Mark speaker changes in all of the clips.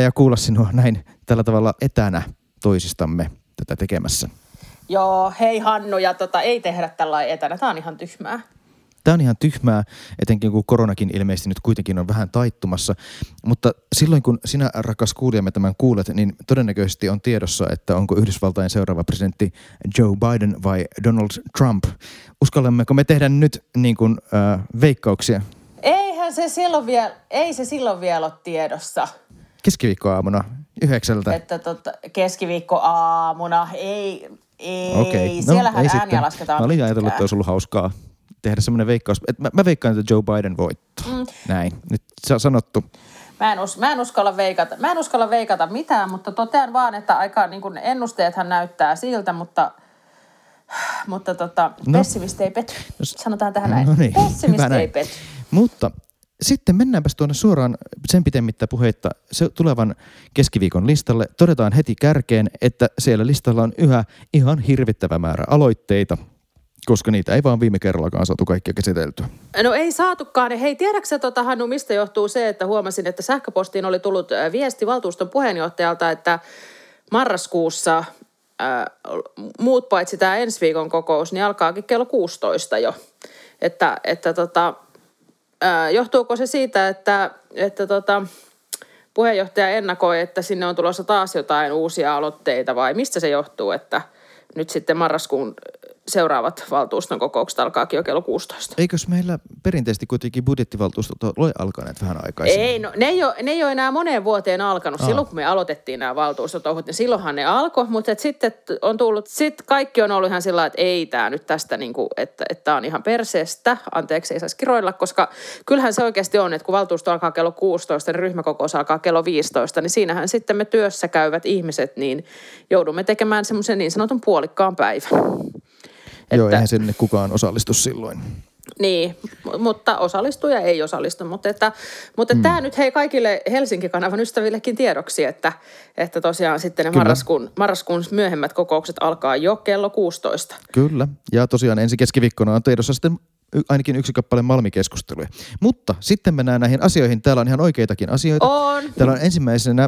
Speaker 1: Nähdä ja kuulla sinua näin tällä tavalla etänä toisistamme tätä tekemässä.
Speaker 2: Joo, hei Hannu, ja tota, ei tehdä tällä etänä. Tämä on ihan tyhmää.
Speaker 1: Tämä on ihan tyhmää, etenkin kun koronakin ilmeisesti nyt kuitenkin on vähän taittumassa. Mutta silloin kun sinä, rakas kuulijamme, tämän kuulet, niin todennäköisesti on tiedossa, että onko Yhdysvaltain seuraava presidentti Joe Biden vai Donald Trump. Uskallammeko me tehdä nyt niin kuin, äh, veikkauksia?
Speaker 2: Eihän se silloin vielä, ei se silloin vielä ole tiedossa.
Speaker 1: Keskiviikkoaamuna yhdeksältä.
Speaker 2: Että tota, keskiviikkoaamuna, ei, ei,
Speaker 1: Okei,
Speaker 2: siellähän
Speaker 1: ei
Speaker 2: ääniä
Speaker 1: sitten.
Speaker 2: lasketaan
Speaker 1: Mä olin ajatellut, että olisi ollut hauskaa tehdä semmoinen veikkaus. Et mä, mä veikkaan, että Joe Biden voittaa.
Speaker 2: Mm.
Speaker 1: Näin, nyt se on sanottu.
Speaker 2: Mä en, us, mä, en uskalla veikata, mä en uskalla veikata mitään, mutta totean vaan, että aika niin kuin ennusteethan näyttää siltä, mutta, mutta tota,
Speaker 1: No.
Speaker 2: no. pessimisti ei petty. Sanotaan tähän näin.
Speaker 1: No niin,
Speaker 2: pessimisti ei
Speaker 1: näin.
Speaker 2: petty.
Speaker 1: Mutta sitten mennäänpäs tuonne suoraan sen pitemmittä puheitta se tulevan keskiviikon listalle. Todetaan heti kärkeen, että siellä listalla on yhä ihan hirvittävä määrä aloitteita, koska niitä ei vaan viime kerrallakaan saatu kaikkia käsiteltyä.
Speaker 2: No ei saatukaan. Hei, tiedätkö tota, Hannu, mistä johtuu se, että huomasin, että sähköpostiin oli tullut äh, viesti valtuuston puheenjohtajalta, että marraskuussa äh, muut paitsi tämä ensi viikon kokous, niin alkaakin kello 16 jo. Että, että tota, johtuuko se siitä, että, että tota, puheenjohtaja ennakoi, että sinne on tulossa taas jotain uusia aloitteita vai mistä se johtuu, että nyt sitten marraskuun seuraavat valtuuston kokoukset alkaakin jo kello 16?
Speaker 1: Eikös meillä perinteisesti kuitenkin budjettivaltuustot ole alkaneet vähän aikaisemmin?
Speaker 2: Ei, no, ne, ei ole, ne ei ole enää moneen vuoteen alkanut.
Speaker 1: Aa.
Speaker 2: Silloin kun me aloitettiin nämä valtuustotouhut, niin silloinhan ne alkoi, mutta et sitten on tullut, sit kaikki on ollut ihan sillä että ei tämä nyt tästä, niin kuin, että että tämä on ihan perseestä. Anteeksi, ei saisi kiroilla, koska kyllähän se oikeasti on, että kun valtuusto alkaa kello 16, niin ryhmäkokous alkaa kello 15, niin siinähän sitten me työssä käyvät ihmiset, niin joudumme tekemään semmoisen niin sanotun puolikkaan päivän.
Speaker 1: Joo,
Speaker 2: että-
Speaker 1: eihän sinne kukaan osallistu silloin.
Speaker 2: Niin, mu- mutta osallistuja ei osallistu. Mutta, että, mutta mm. tämä nyt hei kaikille Helsinki-kanavan ystävillekin tiedoksi, että, että tosiaan sitten ne
Speaker 1: Kyllä.
Speaker 2: marraskuun, marraskuun myöhemmät kokoukset alkaa jo kello 16.
Speaker 1: Kyllä, ja tosiaan ensi keskiviikkona on tiedossa sitten ainakin yksi kappale Malmi-keskusteluja. Mutta sitten mennään näihin asioihin. Täällä on ihan oikeitakin asioita.
Speaker 2: On.
Speaker 1: Täällä on ensimmäisenä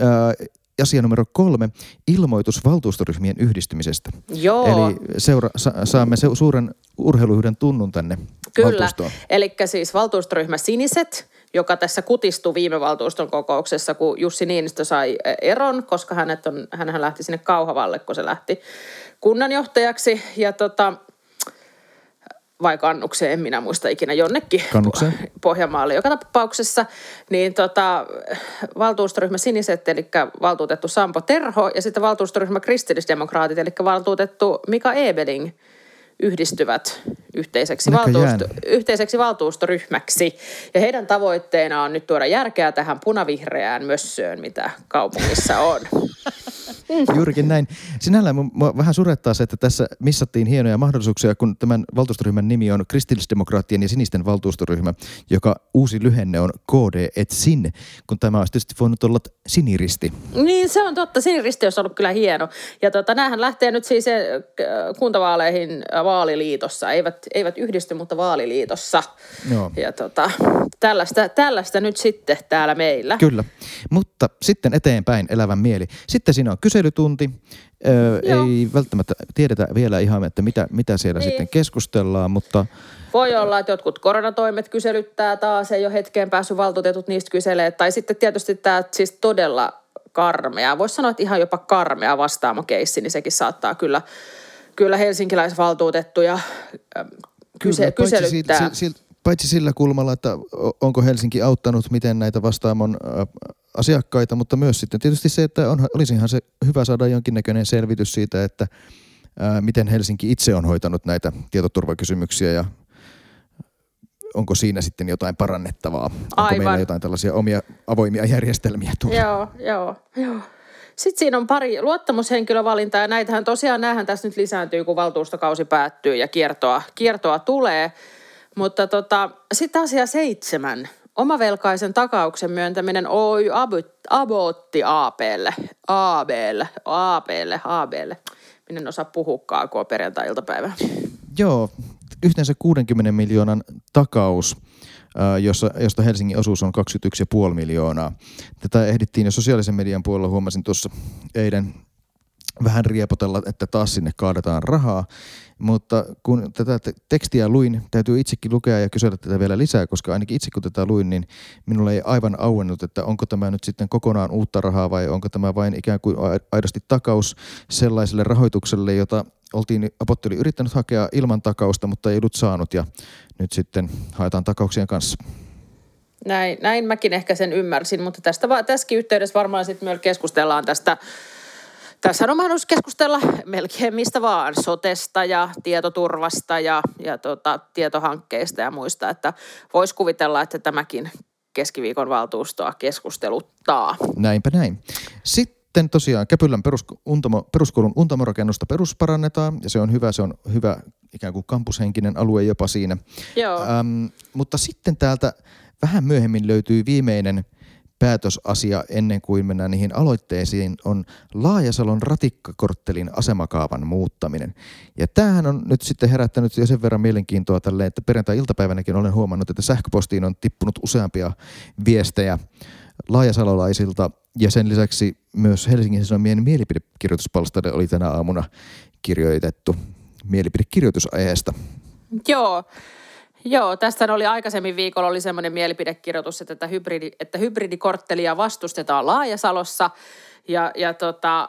Speaker 1: ää, asia numero kolme, ilmoitus valtuustoryhmien yhdistymisestä.
Speaker 2: Joo.
Speaker 1: Eli seura- sa- saamme se- suuren urheiluyhden tunnun tänne
Speaker 2: Kyllä. Eli siis valtuustoryhmä Siniset, joka tässä kutistui viime valtuuston kokouksessa, kun Jussi Niinistö sai eh, eron, koska hänet on, hänhän lähti sinne Kauhavalle, kun se lähti kunnanjohtajaksi. Ja tota, vai kannukseen, en minä muista ikinä jonnekin.
Speaker 1: Kannukseen?
Speaker 2: Pohjanmaalle joka tapauksessa, niin tota, valtuustoryhmä Siniset, eli valtuutettu Sampo Terho, ja sitten valtuustoryhmä Kristillisdemokraatit, eli valtuutettu Mika Ebeling, yhdistyvät yhteiseksi, valtuusto, yhteiseksi valtuustoryhmäksi. Ja heidän tavoitteena on nyt tuoda järkeä tähän punavihreään mössöön, mitä kaupungissa on.
Speaker 1: Juurikin näin. Sinällään mu- mua vähän surettaa se, että tässä missattiin hienoja mahdollisuuksia, kun tämän valtuustoryhmän nimi on kristillisdemokraattien ja sinisten valtuustoryhmä, joka uusi lyhenne on KD et sin, kun tämä olisi tietysti voinut olla siniristi.
Speaker 2: Niin, se on totta. Siniristi olisi ollut kyllä hieno. Ja tota, näähän lähtee nyt siis eh, kuntavaaleihin äh, vaaliliitossa. Eivät, eivät yhdisty, mutta vaaliliitossa.
Speaker 1: Joo.
Speaker 2: Ja tota, tällaista, tällaista nyt sitten täällä meillä.
Speaker 1: Kyllä, mutta sitten eteenpäin elävän mieli. Sitten siinä on kyselytunti. Öö,
Speaker 2: Joo.
Speaker 1: ei välttämättä tiedetä vielä ihan, että mitä, mitä siellä
Speaker 2: Niin.
Speaker 1: sitten keskustellaan, mutta
Speaker 2: Voi olla, että jotkut koronatoimet kyselyttää taas, ei ole hetkeen päässyt valtuutetut niistä kyselee. Tai sitten tietysti tämä siis todella karmea, voisi sanoa, että ihan jopa karmea vastaamokeissi, niin sekin saattaa kyllä, kyllä helsinkiläisvaltuutettuja kyse,
Speaker 1: Kyllä, paitsi,
Speaker 2: kyselyttää.
Speaker 1: sillä, sillä, paitsi sillä kulmalla, että onko Helsinki auttanut miten näitä vastaamon asiakkaita, mutta myös sitten tietysti se, että on, olisihan se hyvä saada jonkinnäköinen selvitys siitä, että ää, miten Helsinki itse on hoitanut näitä tietoturvakysymyksiä ja onko siinä sitten jotain parannettavaa? Onko
Speaker 2: Aivan.
Speaker 1: meillä jotain tällaisia omia avoimia järjestelmiä tulla?
Speaker 2: Joo, joo, joo. Sitten siinä on pari luottamushenkilövalintaa ja näitähän tosiaan, näähän tässä nyt lisääntyy, kun valtuustokausi päättyy ja kiertoa, kiertoa tulee. Mutta tota, sitten asia seitsemän. Omavelkaisen takauksen myöntäminen Oy Abot- Abotti APlle, ABlle, APlle, ABlle. Minä en osaa puhukaan, kun on perjantai-iltapäivä.
Speaker 1: Joo, yhteensä 60 miljoonan takaus jossa, josta Helsingin osuus on 21,5 miljoonaa. Tätä ehdittiin jo sosiaalisen median puolella, huomasin tuossa eilen vähän riepotella, että taas sinne kaadetaan rahaa. Mutta kun tätä tekstiä luin, täytyy itsekin lukea ja kysellä tätä vielä lisää, koska ainakin itse kun tätä luin, niin minulle ei aivan auennut, että onko tämä nyt sitten kokonaan uutta rahaa vai onko tämä vain ikään kuin aidosti takaus sellaiselle rahoitukselle, jota oltiin, Apotti oli yrittänyt hakea ilman takausta, mutta ei ollut saanut ja nyt sitten haetaan takauksien kanssa.
Speaker 2: Näin, näin mäkin ehkä sen ymmärsin, mutta tästä, tässäkin yhteydessä varmaan sitten myös keskustellaan tästä tässä on mahdollisuus keskustella melkein mistä vaan, sotesta ja tietoturvasta ja, ja tota, tietohankkeista ja muista, että voisi kuvitella, että tämäkin keskiviikon valtuustoa keskusteluttaa.
Speaker 1: Näinpä näin. Sitten tosiaan Käpylän perus, untamo, peruskoulun untamorakennusta perusparannetaan ja se on hyvä, se on hyvä ikään kuin kampushenkinen alue jopa siinä.
Speaker 2: Joo. Ähm,
Speaker 1: mutta sitten täältä vähän myöhemmin löytyy viimeinen – päätösasia ennen kuin mennään niihin aloitteisiin on Laajasalon ratikkakorttelin asemakaavan muuttaminen. Ja tämähän on nyt sitten herättänyt jo sen verran mielenkiintoa tälle, että perjantai-iltapäivänäkin olen huomannut, että sähköpostiin on tippunut useampia viestejä laajasalolaisilta ja sen lisäksi myös Helsingin Sanomien mielipidekirjoituspalstalle oli tänä aamuna kirjoitettu mielipidekirjoitus aiheesta.
Speaker 2: Joo, Joo, tästä oli aikaisemmin viikolla oli semmoinen mielipidekirjoitus, että, hybridi, että hybridikorttelia vastustetaan Laajasalossa. Ja, ja, tota,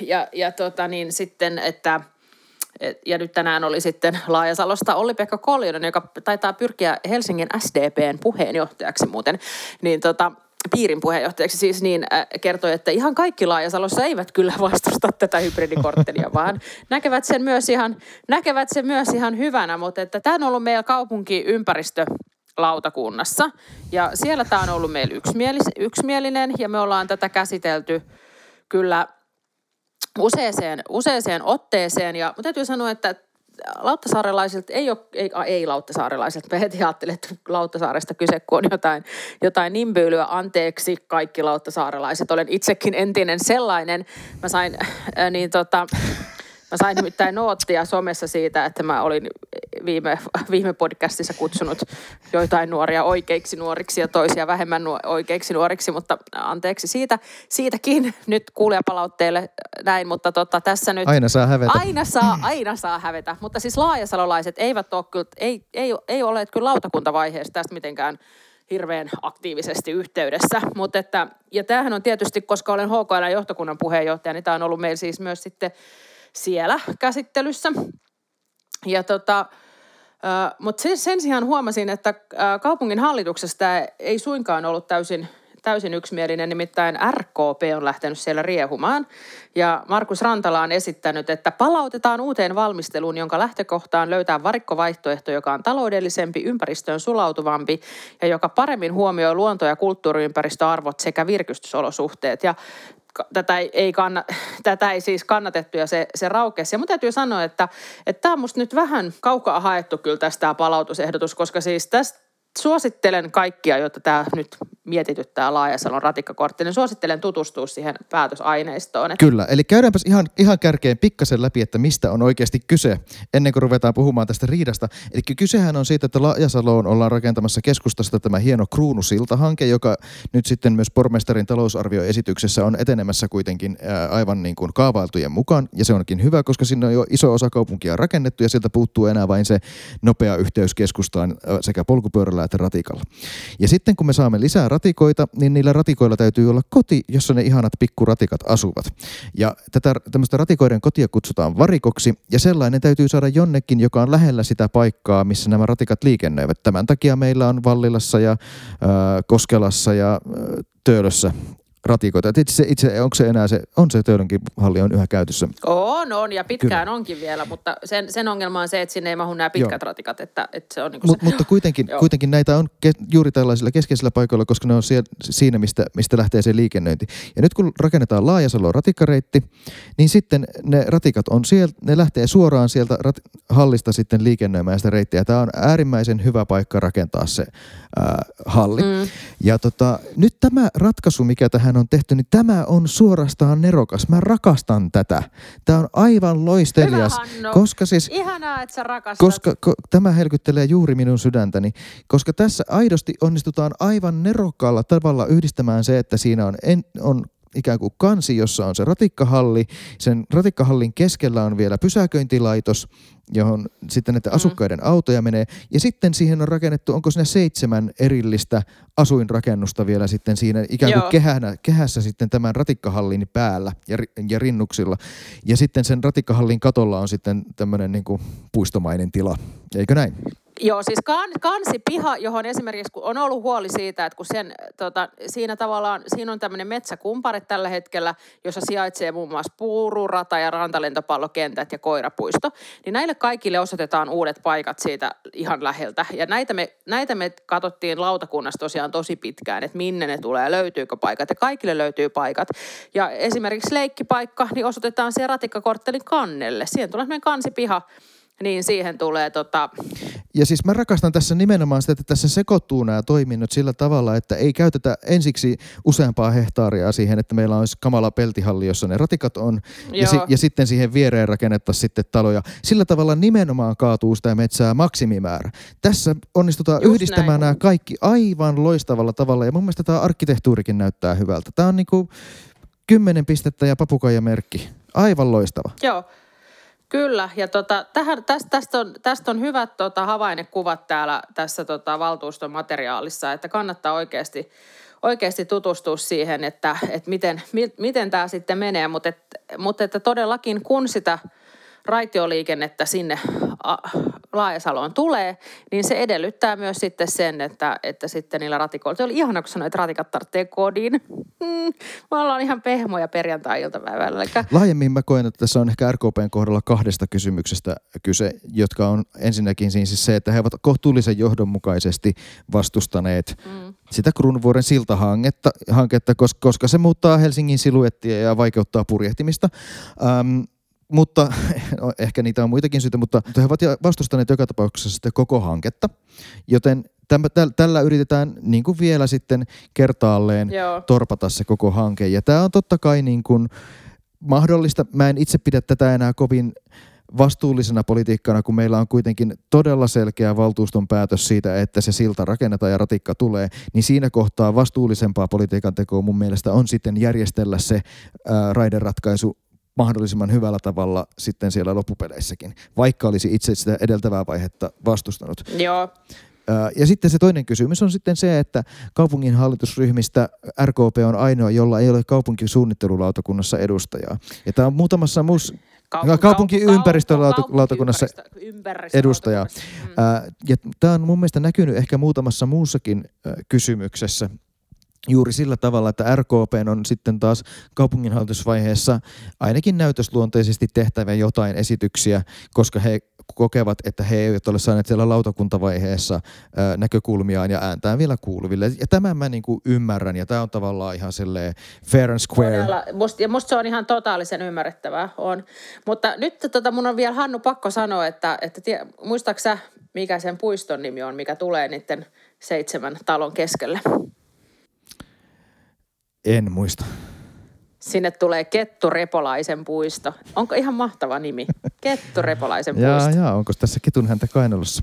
Speaker 2: ja, ja tota niin sitten, että ja nyt tänään oli sitten Laajasalosta Olli-Pekka Koljonen, joka taitaa pyrkiä Helsingin SDPn puheenjohtajaksi muuten, niin tota, piirin puheenjohtajaksi siis niin äh, kertoi, että ihan kaikki Laajasalossa eivät kyllä vastusta tätä hybridikorttelia, vaan näkevät sen myös ihan, näkevät sen myös ihan hyvänä, mutta että tämä on ollut meillä kaupunkiympäristö lautakunnassa. Ja siellä tämä on ollut meillä yksimielis- yksimielinen ja me ollaan tätä käsitelty kyllä useeseen, useeseen otteeseen. Ja täytyy sanoa, että Lauttasaarelaisilta ei ole, ei, ei Lauttasaarelaisilta, mä heti ajattelin, että Lauttasaaresta kyse, kun on jotain, jotain nimbyylyä, anteeksi kaikki Lauttasaarelaiset, olen itsekin entinen sellainen. Mä sain, äh, niin tota, Mä sain nimittäin noottia somessa siitä, että mä olin viime, viime podcastissa kutsunut joitain nuoria oikeiksi nuoriksi ja toisia vähemmän nuo, oikeiksi nuoriksi, mutta anteeksi siitä, siitäkin nyt kuulijapalautteelle näin, mutta tota, tässä nyt...
Speaker 1: Aina saa hävetä.
Speaker 2: Aina saa, aina saa hävetä, mutta siis laajasalolaiset eivät ole kyllä, ei, ei, ei ole kyllä lautakuntavaiheessa tästä mitenkään hirveän aktiivisesti yhteydessä. Mutta että, ja tämähän on tietysti, koska olen HKL johtokunnan puheenjohtaja, niin tämä on ollut meillä siis myös sitten siellä käsittelyssä. Ja tota, mutta sen, sen sijaan huomasin, että kaupungin hallituksesta ei suinkaan ollut täysin, täysin yksimielinen, nimittäin RKP on lähtenyt siellä riehumaan. Ja Markus Rantala on esittänyt, että palautetaan uuteen valmisteluun, jonka lähtökohtaan löytää varikkovaihtoehto, joka on taloudellisempi, ympäristöön sulautuvampi ja joka paremmin huomioi luonto- ja kulttuuriympäristöarvot sekä virkistysolosuhteet. Ja tätä ei, kanna, tätä ei siis kannatettu ja se, se raukesi. Ja mun täytyy sanoa, että, että tämä on musta nyt vähän kaukaa haettu kyllä tästä palautusehdotus, koska siis tästä suosittelen kaikkia, jotta tämä nyt mietityttää Laajasalon ratikkakortti, niin suosittelen tutustua siihen päätösaineistoon.
Speaker 1: Kyllä, eli käydäänpäs ihan, ihan kärkeen pikkasen läpi, että mistä on oikeasti kyse, ennen kuin ruvetaan puhumaan tästä riidasta. Eli kysehän on siitä, että Laajasaloon ollaan rakentamassa keskustasta tämä hieno kruunusilta-hanke, joka nyt sitten myös pormestarin talousarvioesityksessä on etenemässä kuitenkin aivan niin kuin kaavailtujen mukaan, ja se onkin hyvä, koska sinne on jo iso osa kaupunkia rakennettu, ja sieltä puuttuu enää vain se nopea yhteys keskustaan sekä polkupyörällä että ratikalla. Ja sitten kun me saamme lisää ratikoita, niin niillä ratikoilla täytyy olla koti, jossa ne ihanat pikkuratikat asuvat. Ja tätä tämmöistä ratikoiden kotia kutsutaan varikoksi, ja sellainen täytyy saada jonnekin, joka on lähellä sitä paikkaa, missä nämä ratikat liikennöivät. Tämän takia meillä on Vallilassa ja äh, Koskelassa ja äh, Töölössä ratikoita. Et itse, itse, onko se enää se, on se Töölönkin halli on yhä käytössä?
Speaker 2: On, on ja pitkään Kyllä. onkin vielä, mutta sen, sen ongelma on se, että sinne ei mahu nämä pitkät Joo. ratikat. Että, että se on niin
Speaker 1: Mut,
Speaker 2: se.
Speaker 1: Mutta kuitenkin, kuitenkin näitä on ke, juuri tällaisilla keskeisillä paikoilla, koska ne on siellä, siinä, mistä, mistä lähtee se liikennöinti. Ja nyt kun rakennetaan Laajasalon ratikkareitti, niin sitten ne ratikat on siellä, ne lähtee suoraan sieltä rat, hallista sitten liikennöimään sitä reittiä. Tämä on äärimmäisen hyvä paikka rakentaa se äh, halli. Mm. Ja tota, nyt tämä ratkaisu, mikä tähän on tehty, niin tämä on suorastaan nerokas. Mä rakastan tätä. Tämä on aivan loistelias.
Speaker 2: Hyvä, Hannu.
Speaker 1: koska siis,
Speaker 2: Ihanaa, että sä rakastat.
Speaker 1: koska ko, tämä helkyttelee juuri minun sydäntäni, koska tässä aidosti onnistutaan aivan nerokkaalla tavalla yhdistämään se, että siinä on, en, on ikään kuin kansi, jossa on se ratikkahalli. Sen ratikkahallin keskellä on vielä pysäköintilaitos, johon sitten näiden
Speaker 2: Mm.
Speaker 1: asukkaiden autoja menee. Ja sitten siihen on rakennettu, onko siinä seitsemän erillistä asuinrakennusta vielä sitten siinä ikään kuin
Speaker 2: Joo.
Speaker 1: kehänä, kehässä sitten tämän ratikkahallin päällä ja, ja rinnuksilla. Ja sitten sen ratikkahallin katolla on sitten tämmöinen niin kuin puistomainen tila. Eikö näin?
Speaker 2: Joo, siis kan, kansipiha, johon esimerkiksi kun on ollut huoli siitä, että kun sen, tota, siinä tavallaan, siinä on tämmöinen metsäkumpare tällä hetkellä, jossa sijaitsee muun muassa puururata ja rantalentopallokentät ja koirapuisto, niin näille kaikille osoitetaan uudet paikat siitä ihan läheltä. Ja näitä me, näitä me katsottiin lautakunnassa tosiaan tosi pitkään, että minne ne tulee, löytyykö paikat. Ja kaikille löytyy paikat. Ja esimerkiksi leikkipaikka, niin osoitetaan siellä ratikkakorttelin kannelle. Siihen tulee meidän kansipiha, niin siihen tulee tota,
Speaker 1: Ja siis mä rakastan tässä nimenomaan sitä, että tässä sekoittuu nämä toiminnot sillä tavalla, että ei käytetä ensiksi useampaa hehtaaria siihen, että meillä olisi kamala peltihalli, jossa ne ratikat on, ja, si- ja sitten siihen viereen rakennettaisiin sitten taloja. Sillä tavalla nimenomaan kaatuu sitä metsää maksimimäärä. Tässä onnistutaan
Speaker 2: Just
Speaker 1: yhdistämään
Speaker 2: näin.
Speaker 1: nämä kaikki aivan loistavalla tavalla, ja mun mielestä tämä arkkitehtuurikin näyttää hyvältä. Tämä on niinku kymmenen pistettä ja papukaijamerkki. Aivan loistava.
Speaker 2: Joo, kyllä. Ja tota, tähän, tästä, tästä, on, tästä on hyvät tota, havainnekuvat täällä tässä tota, valtuuston materiaalissa, että kannattaa oikeasti, oikeasti tutustua siihen, että, että miten, mi, miten tämä sitten menee. Mutta et, mut että todellakin kun sitä raitioliikennettä sinne Laajasaloon tulee, niin se edellyttää myös sitten sen, että, että sitten niillä ratikoilla, se oli ihana, kun sanoit, että ratikat tarvitsee kodin. Mm, me ollaan ihan pehmoja perjantai-iltapäivällä. Eli
Speaker 1: Laajemmin mä koen, että tässä on ehkä RKPn kohdalla kahdesta kysymyksestä kyse, jotka on ensinnäkin siis se, että he ovat kohtuullisen johdonmukaisesti vastustaneet mm. sitä Kruunvuoren siltahanketta, hanketta, koska, koska se muuttaa Helsingin siluettia ja vaikeuttaa purjehtimista. Ähm, mutta no, ehkä niitä on muitakin syitä, mutta he ovat vastustaneet joka tapauksessa sitten koko hanketta, joten tämä, täl, tällä yritetään niin kuin vielä sitten kertaalleen
Speaker 2: Joo.
Speaker 1: torpata se koko hanke. Ja tämä on totta kai niin kuin mahdollista. Mä en itse pidä tätä enää kovin vastuullisena politiikkana, kun meillä on kuitenkin todella selkeä valtuuston päätös siitä, että se silta rakennetaan ja ratikka tulee, niin siinä kohtaa vastuullisempaa politiikan tekoa mun mielestä on sitten järjestellä se ää, raideratkaisu mahdollisimman hyvällä tavalla sitten siellä loppupeleissäkin, vaikka olisi itse sitä edeltävää vaihetta vastustanut.
Speaker 2: Joo,
Speaker 1: Ja sitten se toinen kysymys on sitten se, että kaupungin hallitusryhmistä RKP on ainoa, jolla ei ole kaupunkisuunnittelulautakunnassa edustajaa. Ja tämä on muutamassa muussa
Speaker 2: Kaupunki-
Speaker 1: kaupunkiympäristölautakunnassa
Speaker 2: kaupunki- ympäristölautakunnassa.
Speaker 1: edustajaa.
Speaker 2: Mm.
Speaker 1: Ja tämä on mun mielestä näkynyt ehkä muutamassa muussakin kysymyksessä juuri sillä tavalla, että RKP on sitten taas kaupunginhallitusvaiheessa ainakin näytösluonteisesti tehtävä jotain esityksiä, koska he kokevat, että he eivät ole saaneet siellä lautakuntavaiheessa näkökulmiaan ja ääntään vielä kuuluville. Ja tämän mä niinku ymmärrän, ja tämä on tavallaan ihan silleen fair and square.
Speaker 2: Todella, ja musta se on ihan totaalisen ymmärrettävää. On. Mutta nyt tota, mun on vielä Hannu pakko sanoa, että, että tie, muistaaks sä, mikä sen puiston nimi on, mikä tulee niiden seitsemän talon keskelle?
Speaker 1: En muista.
Speaker 2: Sinne tulee Kettu Repolaisen puisto. Onko ihan mahtava nimi? Kettu Repolaisen
Speaker 1: Jaa,
Speaker 2: puisto.
Speaker 1: jaa, onko tässä ketun häntä kainalossa?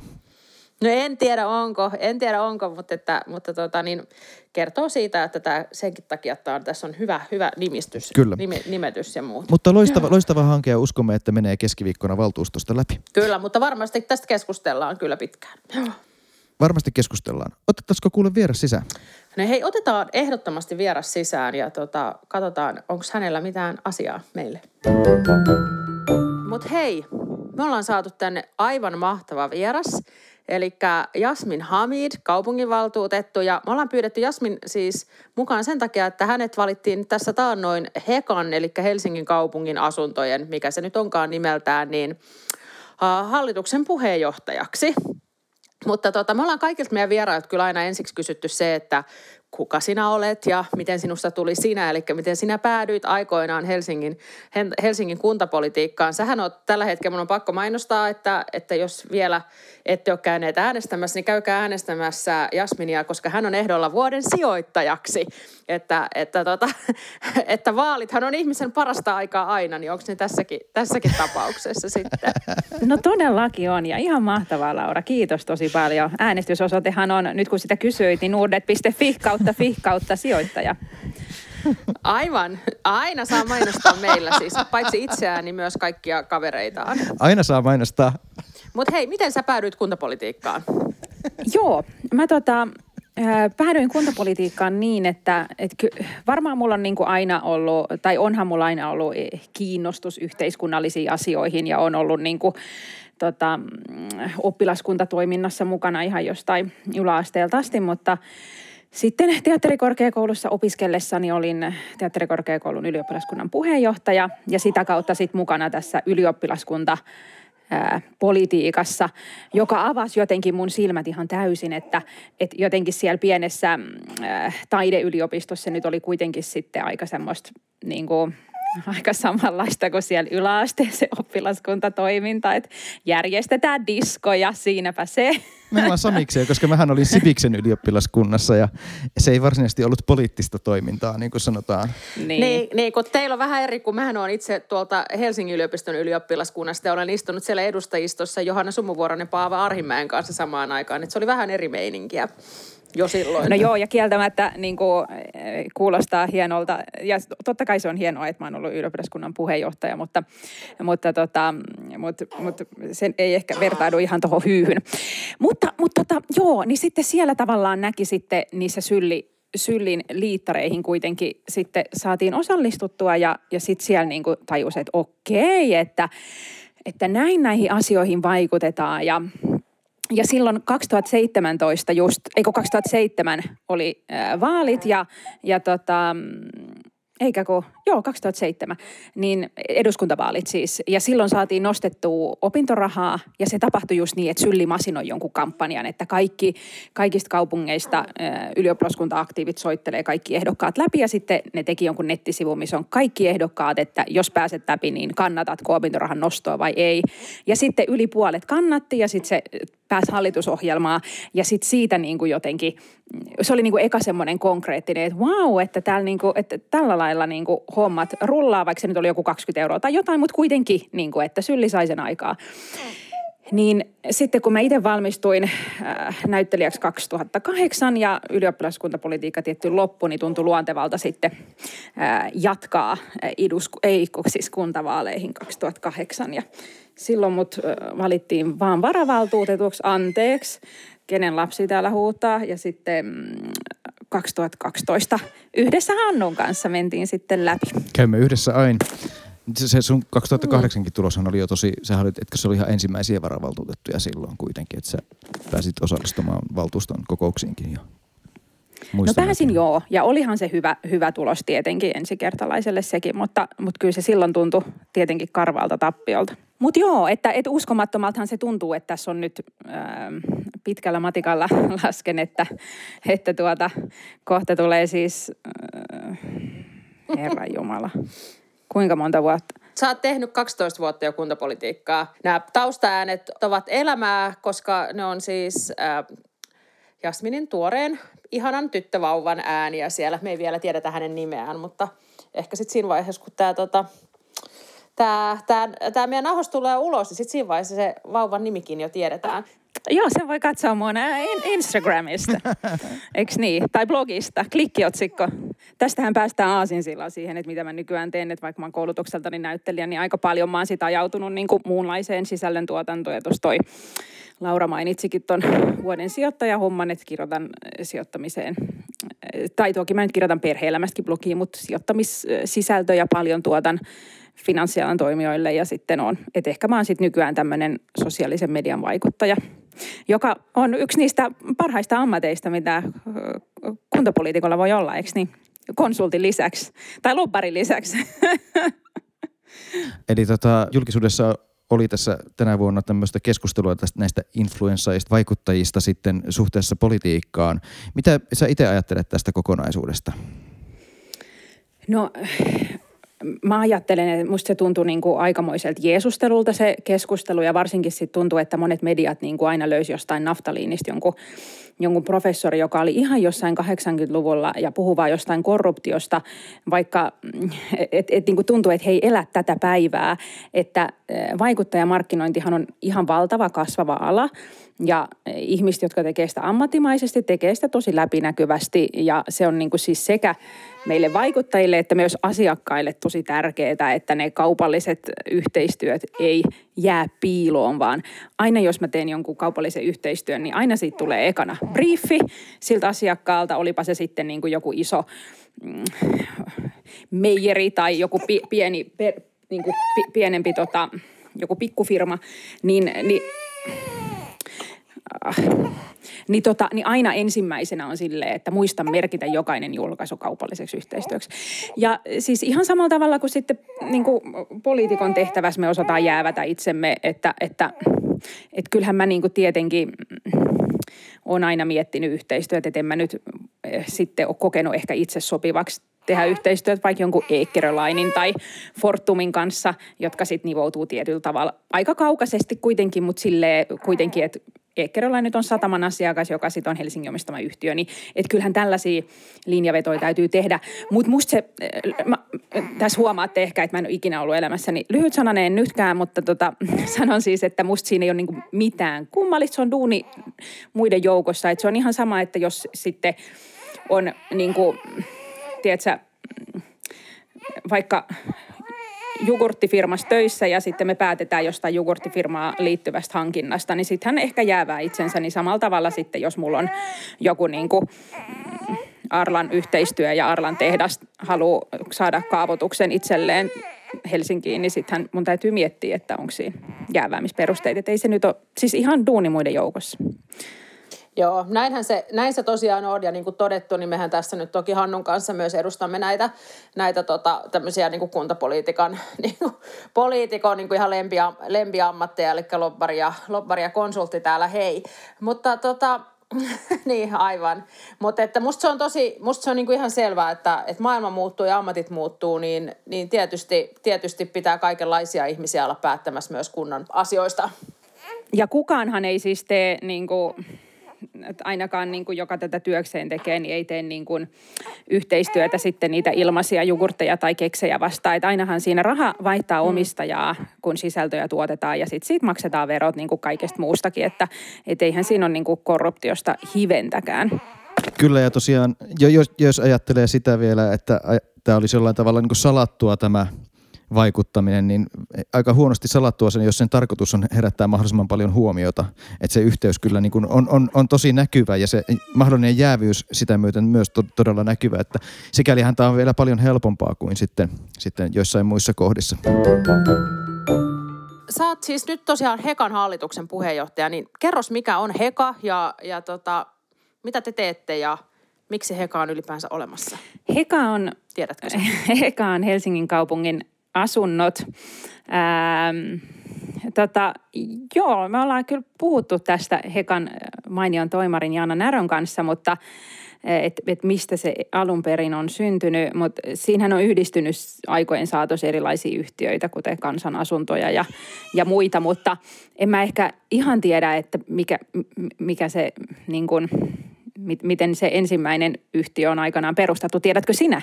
Speaker 2: No en tiedä onko, en tiedä onko, mutta, että, mutta tota, niin, kertoo siitä, että tämä, senkin takia että on, tässä on hyvä, hyvä nimistys,
Speaker 1: Kyllä.
Speaker 2: Nime, nimetys ja muut.
Speaker 1: Mutta loistava, loistava hanke ja uskomme, että menee keskiviikkona valtuustosta läpi.
Speaker 2: Kyllä, mutta varmasti tästä keskustellaan kyllä pitkään.
Speaker 1: Varmasti keskustellaan. Otettaisiko kuule vieras sisään?
Speaker 2: No hei, otetaan ehdottomasti vieras sisään ja tota, katsotaan, onko hänellä mitään asiaa meille. Mutta hei, me ollaan saatu tänne aivan mahtava vieras. Eli Jasmin Hamid, kaupunginvaltuutettu. Ja me ollaan pyydetty Jasmin siis mukaan sen takia, että hänet valittiin tässä taannoin Hekan, eli Helsingin kaupungin asuntojen, mikä se nyt onkaan nimeltään, niin äh, hallituksen puheenjohtajaksi. Mutta tota, me ollaan kaikilta meidän vierailta kyllä aina ensiksi kysytty se, että kuka sinä olet ja miten sinusta tuli sinä, eli miten sinä päädyit aikoinaan Helsingin, Helsingin kuntapolitiikkaan. Sähän on tällä hetkellä, mun on pakko mainostaa, että, että jos vielä ette ole käyneet äänestämässä, niin käykää äänestämässä Jasminia, koska hän on ehdolla vuoden sijoittajaksi. Että, että, tota, että vaalithan on ihmisen parasta aikaa aina, niin onko ne tässäkin, tässäkin tapauksessa sitten?
Speaker 3: No todellakin on ja ihan mahtavaa Laura. Kiitos tosi paljon. Äänestysosoitehan on, nyt kun sitä kysyit, niin nuudet.fi kautta fi kautta sijoittaja.
Speaker 2: Aivan. Aina saa mainostaa meillä siis, paitsi itseään, niin myös kaikkia kavereitaan.
Speaker 1: Aina saa mainostaa.
Speaker 2: Mutta hei, miten sä päädyit kuntapolitiikkaan?
Speaker 3: Joo, mä tota, päädyin kuntapolitiikkaan niin, että, että ky, varmaan mulla on niin kuin aina ollut, tai onhan mulla aina ollut eh, kiinnostus yhteiskunnallisiin asioihin ja on ollut niin kuin, tota, oppilaskuntatoiminnassa mukana ihan jostain yläasteelta asti, mutta sitten teatterikorkeakoulussa opiskellessani olin teatterikorkeakoulun ylioppilaskunnan puheenjohtaja ja sitä kautta sitten mukana tässä ylioppilaskunta politiikassa, joka avasi jotenkin mun silmät ihan täysin, että, että jotenkin siellä pienessä taideyliopistossa nyt oli kuitenkin sitten aika semmoista niin kuin, aika samanlaista kuin siellä yläasteessa oppilaskuntatoiminta, että järjestetään diskoja, siinäpä se.
Speaker 1: Me ollaan samikseen, koska mähän olin Siviksen ylioppilaskunnassa ja se ei varsinaisesti ollut poliittista toimintaa, niin kuin sanotaan.
Speaker 2: Niin, niin, niin kun teillä on vähän eri, kun mähän olen itse tuolta Helsingin yliopiston ylioppilaskunnasta ja olen istunut siellä edustajistossa Johanna Sumuvuoron ja Paava Arhimäen kanssa samaan aikaan, että se oli vähän eri meininkiä jo silloin.
Speaker 3: No joo, ja kieltämättä niin kuin, eh, kuulostaa hienolta. Ja totta kai se on hienoa, että mä oon ollut ylioppilaskunnan puheenjohtaja, mutta, mutta, tota, mutta, mutta sen ei ehkä vertaudu ihan tuohon hyyhyn. Mutta, mutta tota, joo, niin sitten siellä tavallaan näki sitten niissä sylli, syllin liittareihin kuitenkin sitten saatiin osallistuttua ja, ja sitten siellä niin kuin tajusi, että okei, että, että näin näihin asioihin vaikutetaan ja ja silloin 2017 just, eikö 2007 oli äh, vaalit ja, ja tota, eikä kun, joo 2007, niin eduskuntavaalit siis. Ja silloin saatiin nostettua opintorahaa ja se tapahtui just niin, että Sylli masinoi jonkun kampanjan, että kaikki, kaikista kaupungeista ylioppilaskunta-aktiivit soittelee kaikki ehdokkaat läpi ja sitten ne teki jonkun nettisivun, missä on kaikki ehdokkaat, että jos pääset läpi, niin kannatatko opintorahan nostoa vai ei. Ja sitten yli puolet kannatti ja sitten se pääsi hallitusohjelmaan ja sitten siitä niin kuin jotenkin, se oli niin kuin eka semmoinen konkreettinen, että wow, että, täällä niin kuin, että tällä lailla niin kuin hommat rullaa, vaikka se nyt oli joku 20 euroa tai jotain, mutta kuitenkin, niin kuin, että sylli sai sen aikaa. Niin sitten kun mä itse valmistuin äh, näyttelijäksi 2008 ja ylioppilaskuntapolitiikka tietty loppu, niin tuntui luontevalta sitten äh, jatkaa äh, idus, ei siis kuntavaaleihin 2008. Ja silloin mut valittiin vaan varavaltuutetuksi, anteeksi, kenen lapsi täällä huutaa. Ja sitten mm, 2012 yhdessä Hannun kanssa mentiin sitten läpi.
Speaker 1: Käymme yhdessä aina. Se, sun 2008 tuloshan oli jo tosi, sehän oli, että se oli ihan ensimmäisiä varavaltuutettuja silloin kuitenkin, että sä pääsit osallistumaan valtuuston kokouksiinkin jo.
Speaker 3: Muistan no pääsin että... joo, ja olihan se hyvä, hyvä tulos tietenkin ensikertalaiselle sekin, mutta, mutta kyllä se silloin tuntui tietenkin karvalta tappiolta. Mutta joo, että et uskomattomaltahan se tuntuu, että tässä on nyt äh, pitkällä matikalla lasken, että, että tuota, kohta tulee siis, äh, Herra Jumala, kuinka monta vuotta?
Speaker 2: Sä oot tehnyt 12 vuotta jo kuntapolitiikkaa. Nämä taustaäänet ovat elämää, koska ne on siis äh, Jasminin tuoreen ihanan tyttövauvan ääniä siellä. Me ei vielä tiedetä hänen nimeään, mutta ehkä sitten siinä vaiheessa, kun tämä tota, tää, tää, tää meidän nauhoitus tulee ulos, niin sitten siinä vaiheessa se vauvan nimikin jo tiedetään.
Speaker 3: Joo, sen voi katsoa mun Instagramista, eikö niin? Tai blogista, klikkiotsikko. Tästähän päästään aasinsillaan siihen, että mitä mä nykyään teen, että vaikka mä oon koulutukseltani näyttelijä, niin aika paljon mä oon sitä ajautunut niin kuin muunlaiseen sisällöntuotantoon. Ja tuossa toi Laura mainitsikin tuon vuoden sijoittajahomman, että kirjoitan sijoittamiseen, tai toki mä nyt kirjoitan perhe-elämästäkin blogiin, mutta sijoittamissisältöjä paljon tuotan finanssialan toimijoille ja sitten on, että ehkä mä oon sitten nykyään tämmöinen sosiaalisen median vaikuttaja, joka on yksi niistä parhaista ammateista, mitä kuntapoliitikolla voi olla, eikö niin? Konsultin lisäksi tai lobbarin lisäksi.
Speaker 1: Eli tota, julkisuudessa oli tässä tänä vuonna tämmöistä keskustelua tästä näistä influenssaista, vaikuttajista sitten suhteessa politiikkaan. Mitä sä itse ajattelet tästä kokonaisuudesta?
Speaker 3: No mä ajattelen, että musta se tuntui niin kuin aikamoiselta Jeesustelulta se keskustelu ja varsinkin sitten tuntuu, että monet mediat niin kuin aina löysi jostain naftaliinista jonkun, jonkun professori, joka oli ihan jossain 80-luvulla ja puhuu vaan jostain korruptiosta, vaikka et, et, niin kuin tuntuu, että he ei elä tätä päivää, että vaikuttajamarkkinointihan on ihan valtava kasvava ala ja ihmiset, jotka tekee sitä ammattimaisesti, tekee sitä tosi läpinäkyvästi ja se on niin kuin siis sekä meille vaikuttajille että myös asiakkaille tosi tärkeää, että ne kaupalliset yhteistyöt ei jää piiloon, vaan aina jos mä teen jonkun kaupallisen yhteistyön, niin aina siitä tulee ekana briefi siltä asiakkaalta, olipa se sitten niin kuin joku iso mm, meijeri tai joku pi, pieni, per, niin kuin pi, pienempi tota, joku pikkufirma, niin, niin äh, niin, tota, niin aina ensimmäisenä on silleen, että muista merkitä jokainen julkaisu kaupalliseksi yhteistyöksi. Ja siis ihan samalla tavalla kuin sitten niin kuin poliitikon tehtävässä me osataan jäävätä itsemme, että, että, että kyllähän mä niin kuin tietenkin on aina miettinyt yhteistyötä, että en mä nyt eh, sitten ole kokenut ehkä itse sopivaksi tehdä yhteistyötä vaikka jonkun Eekkerölainin tai Fortumin kanssa, jotka sitten nivoutuu tietyllä tavalla aika kaukaisesti kuitenkin, mutta silleen kuitenkin, että Eekkerolla nyt on sataman asiakas, joka sitten on Helsingin omistama yhtiö, niin että kyllähän tällaisia linjavetoja täytyy tehdä. Mutta musta se, äh, mä, tässä huomaatte ehkä, että mä en ole ikinä ollut elämässäni lyhyt sananen nytkään, mutta tota, sanon siis, että musta siinä ei ole niinku mitään kummallista. Se on duuni muiden joukossa, että se on ihan sama, että jos sitten on niin kuin, tiedätkö, vaikka jogurttifirmassa töissä ja sitten me päätetään jostain jogurttifirmaa liittyvästä hankinnasta, niin sitten hän ehkä jäävää itsensä. Niin samalla tavalla sitten, jos mulla on joku niin kuin Arlan yhteistyö ja Arlan tehdas haluaa saada kaavoituksen itselleen Helsinkiin, niin sittenhän mun täytyy miettiä, että onko siinä jääväämisperusteita. Että ei se nyt ole, siis ihan duuni muiden joukossa.
Speaker 2: Joo, näinhän se, näin se tosiaan on ja niin kuin todettu, niin mehän tässä nyt toki Hannun kanssa myös edustamme näitä, näitä tota, tämmöisiä niin kuin kuntapolitiikan, niin kuin, poliitikon niin kuin ihan lempia, lempiammatteja, eli lobbari ja, lobbari ja konsultti täällä, hei. Mutta tota, niin, aivan. Mutta että musta se on tosi, musta se on niinku ihan selvää, että, että maailma muuttuu ja ammatit muuttuu, niin, niin tietysti, tietysti pitää kaikenlaisia ihmisiä olla päättämässä myös kunnan asioista.
Speaker 3: Ja kukaanhan ei siis tee niin kuin että ainakaan niin kuin, joka tätä työkseen tekee, niin ei tee niin kuin, yhteistyötä sitten niitä ilmaisia jogurtteja tai keksejä vastaan. Että ainahan siinä raha vaihtaa mm. omistajaa, kun sisältöjä tuotetaan ja sitten siitä maksetaan verot niin kuin kaikesta muustakin. Että et eihän siinä ole niin kuin korruptiosta hiventäkään.
Speaker 1: Kyllä ja tosiaan, jos, jos ajattelee sitä vielä, että tämä olisi jollain tavalla niin kuin salattua tämä vaikuttaminen, niin aika huonosti salattua sen, jos sen tarkoitus on herättää mahdollisimman paljon huomiota. Että se yhteys kyllä niin kuin on, on, on tosi näkyvä ja se mahdollinen jäävyys sitä myöten myös to, todella näkyvä. Että sikälihän tämä on vielä paljon helpompaa kuin sitten, sitten joissain muissa kohdissa.
Speaker 2: Sä oot siis nyt tosiaan Hekan hallituksen puheenjohtaja, niin kerros mikä on Heka ja, ja tota, mitä te teette ja miksi Heka on ylipäänsä olemassa?
Speaker 3: Heka on,
Speaker 2: Tiedätkö
Speaker 3: Heka on Helsingin kaupungin asunnot. Ähm, tota, joo, me ollaan kyllä puhuttu tästä Hekan mainion toimarin Jaana Närön kanssa, mutta että et mistä se alun perin on syntynyt, mutta siinähän on yhdistynyt aikojen saatossa erilaisia yhtiöitä, kuten kansanasuntoja ja, ja muita, mutta en mä ehkä ihan tiedä, että mikä, mikä se, niin kun, miten se ensimmäinen yhtiö on aikanaan perustettu. Tiedätkö sinä?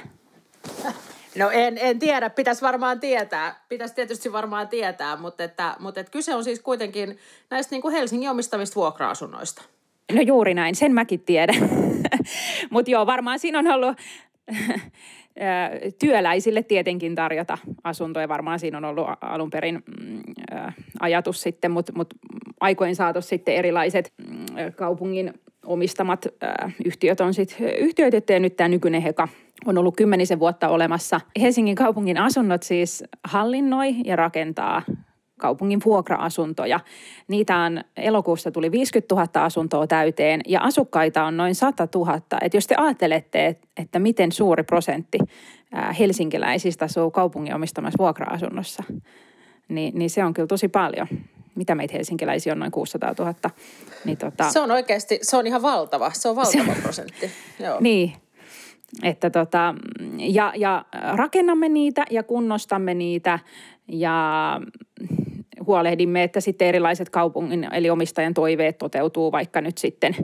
Speaker 2: No en, en tiedä, pitäisi varmaan tietää. Pitäisi tietysti varmaan tietää, mutta, että, mutta että kyse on siis kuitenkin näistä niin kuin Helsingin omistamista vuokra-asunnoista.
Speaker 3: No juuri näin, sen mäkin tiedän. mutta joo, varmaan siinä on ollut työläisille tietenkin tarjota asuntoja. Varmaan siinä on ollut alun perin mm, ajatus sitten, mutta mut aikojen saatossa sitten erilaiset mm, kaupungin omistamat yhtiöt on sitten yhtiöitetty ja nyt tämä nykyinen Heka – on ollut kymmenisen vuotta olemassa. Helsingin kaupungin asunnot siis hallinnoi ja rakentaa kaupungin vuokra-asuntoja. Niitä on, elokuussa tuli 50 000 asuntoa täyteen ja asukkaita on noin 100 000. Et jos te ajattelette, että miten suuri prosentti helsinkiläisistä asuu kaupungin omistamassa vuokra-asunnossa, niin, niin se on kyllä tosi paljon. Mitä meitä helsinkiläisiä on noin 600 000. Niin tota,
Speaker 2: Se on oikeasti, se on ihan valtava, se on valtava prosentti. Joo.
Speaker 3: niin, että tota, ja, ja rakennamme niitä ja kunnostamme niitä ja huolehdimme, että sitten erilaiset kaupungin eli omistajan toiveet toteutuu vaikka nyt sitten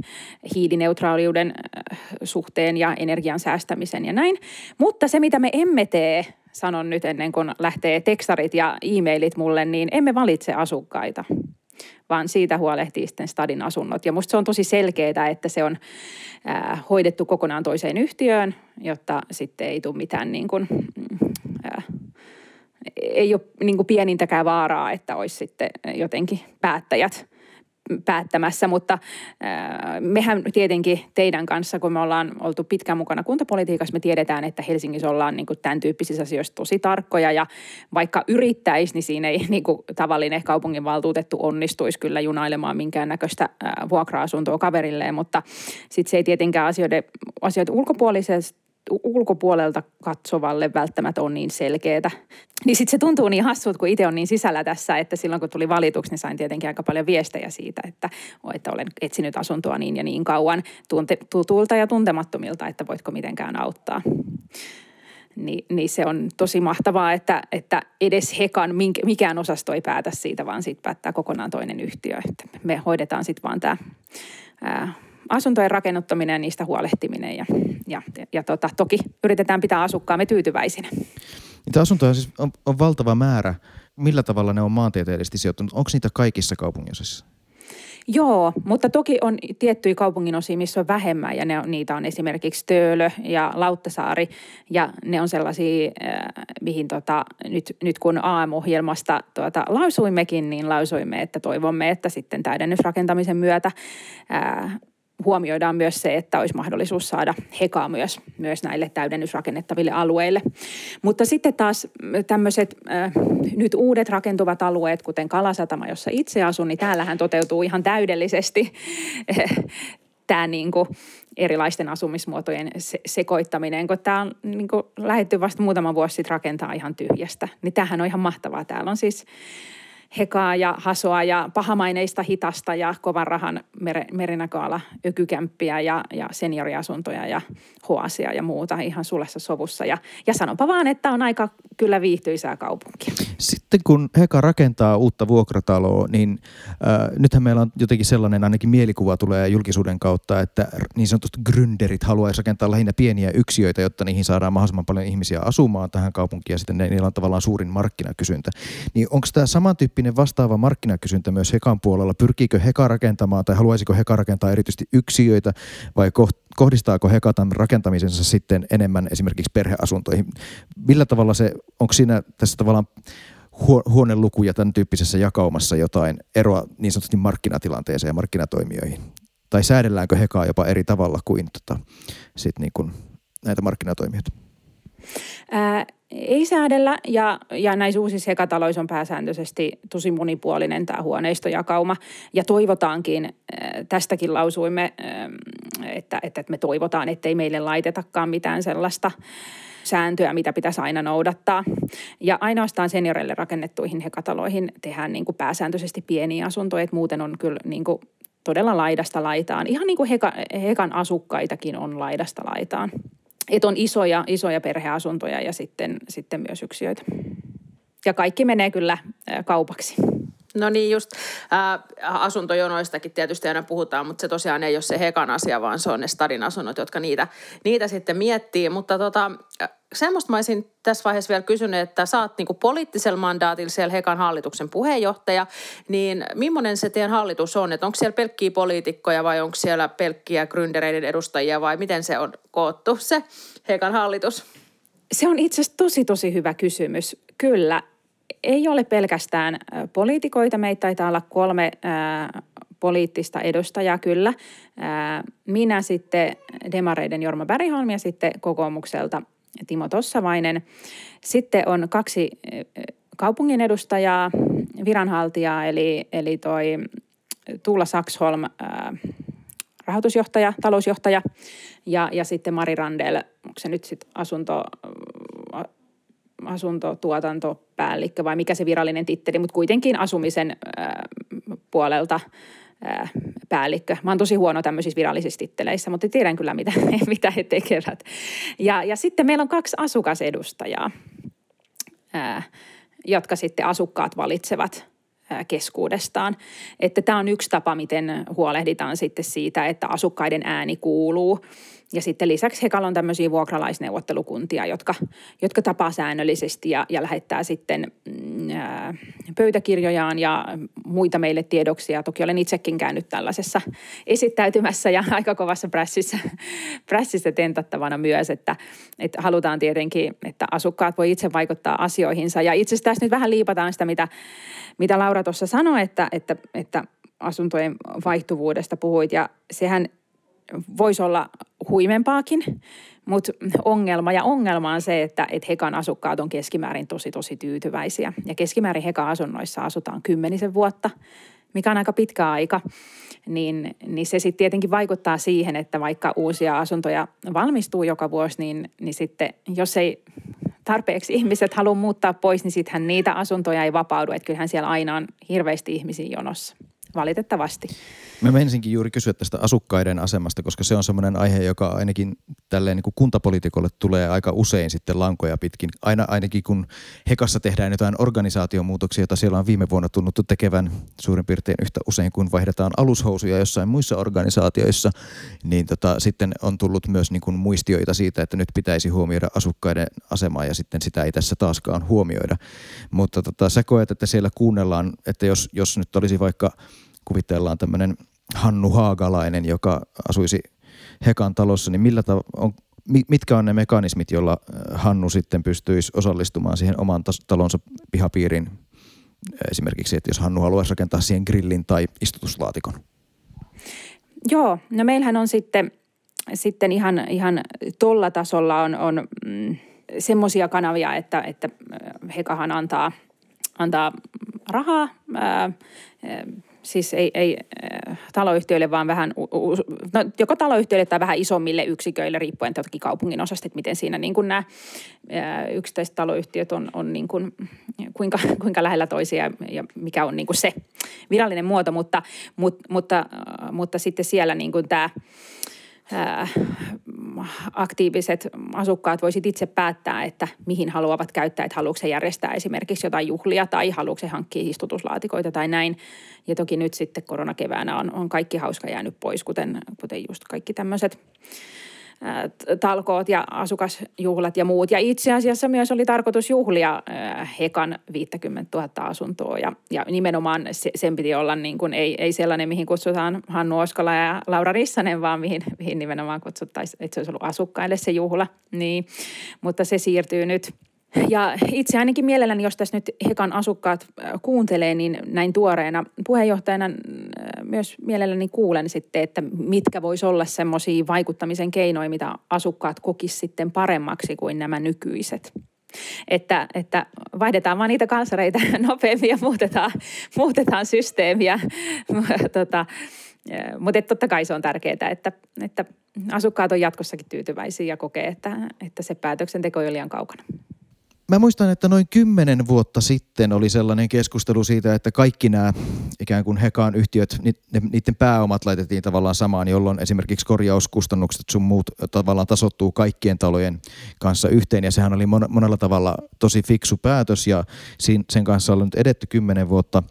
Speaker 3: hiilineutraaliuden äh, suhteen ja energian säästämisen ja näin. Mutta se, mitä me emme tee, sanon nyt ennen kuin lähtee tekstarit ja e-mailit mulle, niin emme valitse asukkaita vaan siitä huolehtii sitten Stadin asunnot. Ja musta se on tosi selkeää, että se on äh, hoidettu kokonaan toiseen yhtiöön, jotta sitten ei tule mitään niin kuin, äh, ei ole niin kuin pienintäkään vaaraa, että olisi sitten jotenkin päättäjät päättämässä, mutta äh, mehän tietenkin teidän kanssa, kun me ollaan oltu pitkään mukana kuntapolitiikassa, me tiedetään, että Helsingissä ollaan niin kuin tämän tyyppisissä asioissa tosi tarkkoja ja vaikka yrittäisi, niin siinä ei niin kuin tavallinen kaupunginvaltuutettu onnistuisi kyllä junailemaan minkäännäköistä äh, vuokra-asuntoa kaverilleen, mutta sitten se ei tietenkään asioiden, asioiden ulkopuolisesti ulkopuolelta katsovalle välttämättä on niin selkeää. Niin sitten se tuntuu niin hassulta, kun itse on niin sisällä tässä, että silloin kun tuli valituksi, niin sain tietenkin aika paljon viestejä siitä, että, että olen etsinyt asuntoa niin ja niin kauan tunte, tutulta ja tuntemattomilta, että voitko mitenkään auttaa. Niin, niin se on tosi mahtavaa, että, että edes Hekan mikään osasto ei päätä siitä, vaan siitä päättää kokonaan toinen yhtiö. Että me hoidetaan sitten vaan tämä asuntojen rakennuttaminen ja niistä huolehtiminen ja, ja, ja tota, toki yritetään pitää asukkaamme tyytyväisinä.
Speaker 1: Niitä asuntoja siis on, on valtava määrä. Millä tavalla ne on maantieteellisesti sijoittunut? Onko niitä kaikissa kaupunginosissa?
Speaker 3: Joo, mutta toki on tiettyjä kaupunginosia, missä on vähemmän ja ne on, niitä on esimerkiksi Töölö ja Lauttasaari ja ne on sellaisia, äh, mihin tota, nyt, nyt kun AM-ohjelmasta tuota, lausuimmekin, niin lausuimme, että toivomme, että sitten täydennysrakentamisen myötä äh, huomioidaan myös se, että olisi mahdollisuus saada hekaa myös, myös näille täydennysrakennettaville alueille. Mutta sitten taas tämmöiset äh, nyt uudet rakentuvat alueet, kuten Kalasatama, jossa itse asun, niin täällähän toteutuu ihan täydellisesti tämä niin kuin erilaisten asumismuotojen se- sekoittaminen, kun tämä on niin kuin lähdetty vasta muutama vuosi sitten rakentaa ihan tyhjästä. Niin tämähän on ihan mahtavaa. Täällä on siis hekaa ja hasoa ja pahamaineista hitasta ja kovan rahan mer- merinäköala ökykämppiä ja, ja senioriasuntoja ja hoasia ja muuta ihan sulessa sovussa. Ja, ja sanonpa vaan, että on aika kyllä viihtyisää kaupunkia.
Speaker 1: Sitten kun Heka rakentaa uutta vuokrataloa, niin äh, nythän meillä on jotenkin sellainen ainakin mielikuva tulee julkisuuden kautta, että niin sanotut gründerit haluaisi rakentaa lähinnä pieniä yksiöitä, jotta niihin saadaan mahdollisimman paljon ihmisiä asumaan tähän kaupunkiin ja sitten ne, niillä on tavallaan suurin markkinakysyntä. Niin onko tämä samantyyppinen vastaava markkinakysyntä myös Hekan puolella? Pyrkiikö Heka rakentamaan tai haluaisiko Heka rakentaa erityisesti yksiöitä vai kohdistaako Heka tämän rakentamisensa sitten enemmän esimerkiksi perheasuntoihin? Millä tavalla se, onko siinä tässä tavallaan huoneluku ja tämän tyyppisessä jakaumassa jotain eroa niin sanotusti markkinatilanteeseen ja markkinatoimijoihin? Tai säädelläänkö Hekaa jopa eri tavalla kuin tota, sit niin kuin näitä markkinatoimijoita?
Speaker 3: Ää, ei säädellä ja, ja näissä uusissa hekataloissa on pääsääntöisesti tosi monipuolinen tämä huoneistojakauma. Ja toivotaankin, tästäkin lausuimme, että, että me toivotaan, ettei meille laitetakaan mitään sellaista sääntöä, mitä pitäisi aina noudattaa. Ja ainoastaan senioreille rakennettuihin hekataloihin tehdään niin kuin pääsääntöisesti pieniä asuntoja, että muuten on kyllä niin kuin todella laidasta laitaan. Ihan niin kuin heka, hekan asukkaitakin on laidasta laitaan. Että on isoja, isoja perheasuntoja ja sitten, sitten myös yksiöitä. Ja kaikki menee kyllä kaupaksi.
Speaker 2: No niin, just äh, asuntojonoistakin tietysti aina puhutaan, mutta se tosiaan ei ole se Hekan asia, vaan se on ne Stadin asunnot, jotka niitä, niitä sitten miettii. Mutta tota, semmoista mä olisin tässä vaiheessa vielä kysynyt, että sä oot niinku poliittisella mandaatilla siellä Hekan hallituksen puheenjohtaja, niin millainen se teidän hallitus on? Että onko siellä pelkkiä poliitikkoja vai onko siellä pelkkiä gründereiden edustajia vai miten se on koottu se Hekan hallitus?
Speaker 3: Se on itse asiassa tosi tosi hyvä kysymys. Kyllä, ei ole pelkästään poliitikoita. Meitä taitaa olla kolme poliittista edustajaa kyllä. Minä sitten Demareiden Jorma Bergholm ja sitten kokoomukselta Timo Tossavainen. Sitten on kaksi kaupungin edustajaa, viranhaltijaa, eli, eli toi Tuula Saksholm, rahoitusjohtaja, talousjohtaja, ja, ja sitten Mari Randel, onko se nyt sitten asunto, asuntotuotantopäällikkö vai mikä se virallinen titteli, mutta kuitenkin asumisen puolelta päällikkö. Mä oon tosi huono tämmöisissä virallisissa titteleissä, mutta tiedän kyllä, mitä, mitä he tekevät. Ja, ja sitten meillä on kaksi asukasedustajaa, jotka sitten asukkaat valitsevat keskuudestaan. Että tämä on yksi tapa, miten huolehditaan sitten siitä, että asukkaiden ääni kuuluu – ja sitten lisäksi Hekalla on tämmöisiä vuokralaisneuvottelukuntia, jotka, jotka tapaa säännöllisesti ja, ja lähettää sitten mm, ää, pöytäkirjojaan ja muita meille tiedoksia. Toki olen itsekin käynyt tällaisessa esittäytymässä ja aika kovassa prässissä, prässissä tentattavana myös, että, että halutaan tietenkin, että asukkaat voi itse vaikuttaa asioihinsa. Ja itse asiassa tässä nyt vähän liipataan sitä, mitä, mitä Laura tuossa sanoi, että, että, että asuntojen vaihtuvuudesta puhuit ja sehän voisi olla huimempaakin, mutta ongelma ja ongelma on se, että, että Hekan asukkaat on keskimäärin tosi tosi tyytyväisiä. Ja keskimäärin Hekan asunnoissa asutaan kymmenisen vuotta, mikä on aika pitkä aika. Niin, niin se sitten tietenkin vaikuttaa siihen, että vaikka uusia asuntoja valmistuu joka vuosi, niin, niin sitten jos ei tarpeeksi ihmiset halua muuttaa pois, niin sittenhän niitä asuntoja ei vapaudu. Että kyllähän siellä aina on hirveästi ihmisiä jonossa valitettavasti.
Speaker 1: Mä menisinkin juuri kysyä tästä asukkaiden asemasta, koska se on semmoinen aihe, joka ainakin tälleen niin kuin kuntapoliitikolle tulee aika usein sitten lankoja pitkin. Aina ainakin kun Hekassa tehdään jotain organisaatiomuutoksia, joita siellä on viime vuonna tunnuttu tekevän suurin piirtein yhtä usein kuin vaihdetaan alushousuja jossain muissa organisaatioissa, niin tota, sitten on tullut myös niin kuin muistioita siitä, että nyt pitäisi huomioida asukkaiden asemaa ja sitten sitä ei tässä taaskaan huomioida. Mutta tota, sä koet, että siellä kuunnellaan, että jos, jos nyt olisi vaikka kuvitellaan tämmöinen Hannu Haagalainen, joka asuisi Hekan talossa, niin millä tav- on, mitkä on ne mekanismit, joilla äh, Hannu sitten pystyisi osallistumaan siihen oman talonsa pihapiirin esimerkiksi, että jos Hannu haluaisi rakentaa siihen grillin tai istutuslaatikon?
Speaker 3: Joo, no meillähän on sitten, sitten ihan, ihan tuolla tasolla on, on mm, semmoisia kanavia, että, että äh, Hekahan antaa, antaa rahaa siis ei, ei äh, taloyhtiöille, vaan vähän, no, joko taloyhtiöille tai vähän isommille yksiköille, riippuen toki kaupungin osasta, että miten siinä niin kuin nämä äh, yksittäiset taloyhtiöt on, on niin kuin, kuinka, kuinka lähellä toisia ja mikä on niin kuin se virallinen muoto, mutta, mutta, mutta, mutta sitten siellä niin kuin tämä aktiiviset asukkaat voisit itse päättää, että mihin haluavat käyttää, että haluatko se järjestää esimerkiksi jotain juhlia tai haluatko se hankkia istutuslaatikoita tai näin. Ja toki nyt sitten koronakeväänä on, on kaikki hauska jäänyt pois, kuten, kuten just kaikki tämmöiset talkoot ja asukasjuhlat ja muut. Ja itse asiassa myös oli tarkoitus juhlia Hekan 50 000 asuntoa ja, ja nimenomaan se, sen piti olla niin kuin, ei, ei sellainen, mihin kutsutaan Hannu Oskola ja Laura Rissanen, vaan mihin, mihin nimenomaan kutsuttaisiin, että se olisi ollut asukkaille se juhla. Niin, mutta se siirtyy nyt – ja itse ainakin mielelläni, jos tässä nyt Hekan asukkaat kuuntelee, niin näin tuoreena puheenjohtajana myös mielelläni kuulen sitten, että mitkä voisi olla semmoisia vaikuttamisen keinoja, mitä asukkaat kokis sitten paremmaksi kuin nämä nykyiset. Että, että vaihdetaan vaan niitä kansareita nopeammin ja muutetaan, muutetaan systeemiä. tota, mutta totta kai se on tärkeää, että, että asukkaat on jatkossakin tyytyväisiä ja kokee, että, että se päätöksenteko ole liian kaukana.
Speaker 1: Mä muistan, että noin kymmenen vuotta sitten oli sellainen keskustelu siitä, että kaikki nämä ikään kuin Hekaan yhtiöt, niiden pääomat laitettiin tavallaan samaan, jolloin esimerkiksi korjauskustannukset sun muut tavallaan tasottuu kaikkien talojen kanssa yhteen. Ja sehän oli monella tavalla tosi fiksu päätös ja sen kanssa on nyt edetty kymmenen vuotta.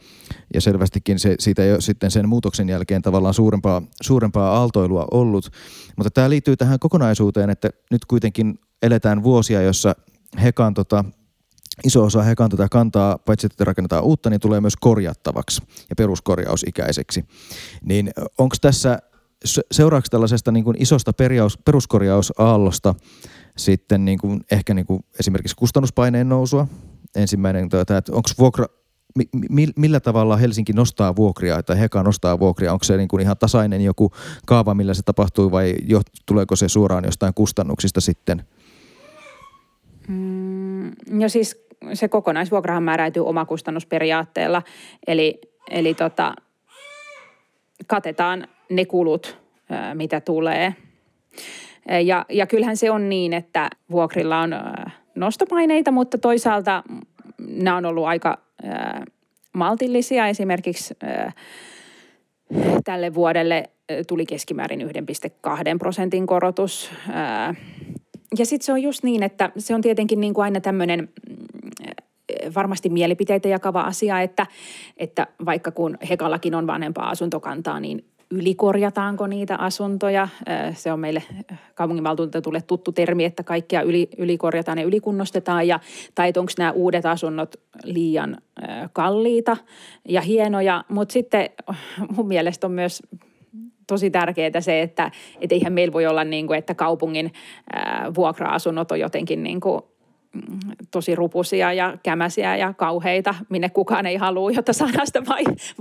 Speaker 1: Ja selvästikin se, siitä ei ole sitten sen muutoksen jälkeen tavallaan suurempaa, suurempaa aaltoilua ollut. Mutta tämä liittyy tähän kokonaisuuteen, että nyt kuitenkin eletään vuosia, jossa Hekan tota, iso osa Hekan tätä kantaa, paitsi että rakennetaan uutta, niin tulee myös korjattavaksi ja peruskorjausikäiseksi. Niin onko tässä seuraavaksi tällaisesta niin kuin isosta perjaus, peruskorjausaallosta sitten niin kuin, ehkä niin kuin esimerkiksi kustannuspaineen nousua? Ensimmäinen, että onko vuokra, mi, millä tavalla Helsinki nostaa vuokria tai Heka nostaa vuokria? Onko se niin kuin ihan tasainen joku kaava, millä se tapahtuu vai jo, tuleeko se suoraan jostain kustannuksista sitten –
Speaker 3: Mm, no siis se kokonaisvuokrahan määräytyy omakustannusperiaatteella, eli, eli tota, katetaan ne kulut, mitä tulee. Ja, ja kyllähän se on niin, että vuokrilla on nostopaineita, mutta toisaalta nämä on ollut aika maltillisia. Esimerkiksi tälle vuodelle tuli keskimäärin 1,2 prosentin korotus. Ja sitten se on just niin, että se on tietenkin niin kuin aina tämmöinen mm, varmasti mielipiteitä jakava asia, että, että vaikka kun Hekallakin on vanhempaa asuntokantaa, niin ylikorjataanko niitä asuntoja. Se on meille kaupunginvaltuutetulle tuttu termi, että kaikkia yli, ylikorjataan ja ylikunnostetaan. Ja, tai onko nämä uudet asunnot liian kalliita ja hienoja. Mutta sitten mun mielestä on myös tosi tärkeää se, että et eihän meillä voi olla niin kuin, että kaupungin vuokra-asunnot on jotenkin niin kuin tosi rupusia ja kämäsiä ja kauheita, minne kukaan ei halua, jotta saadaan sitä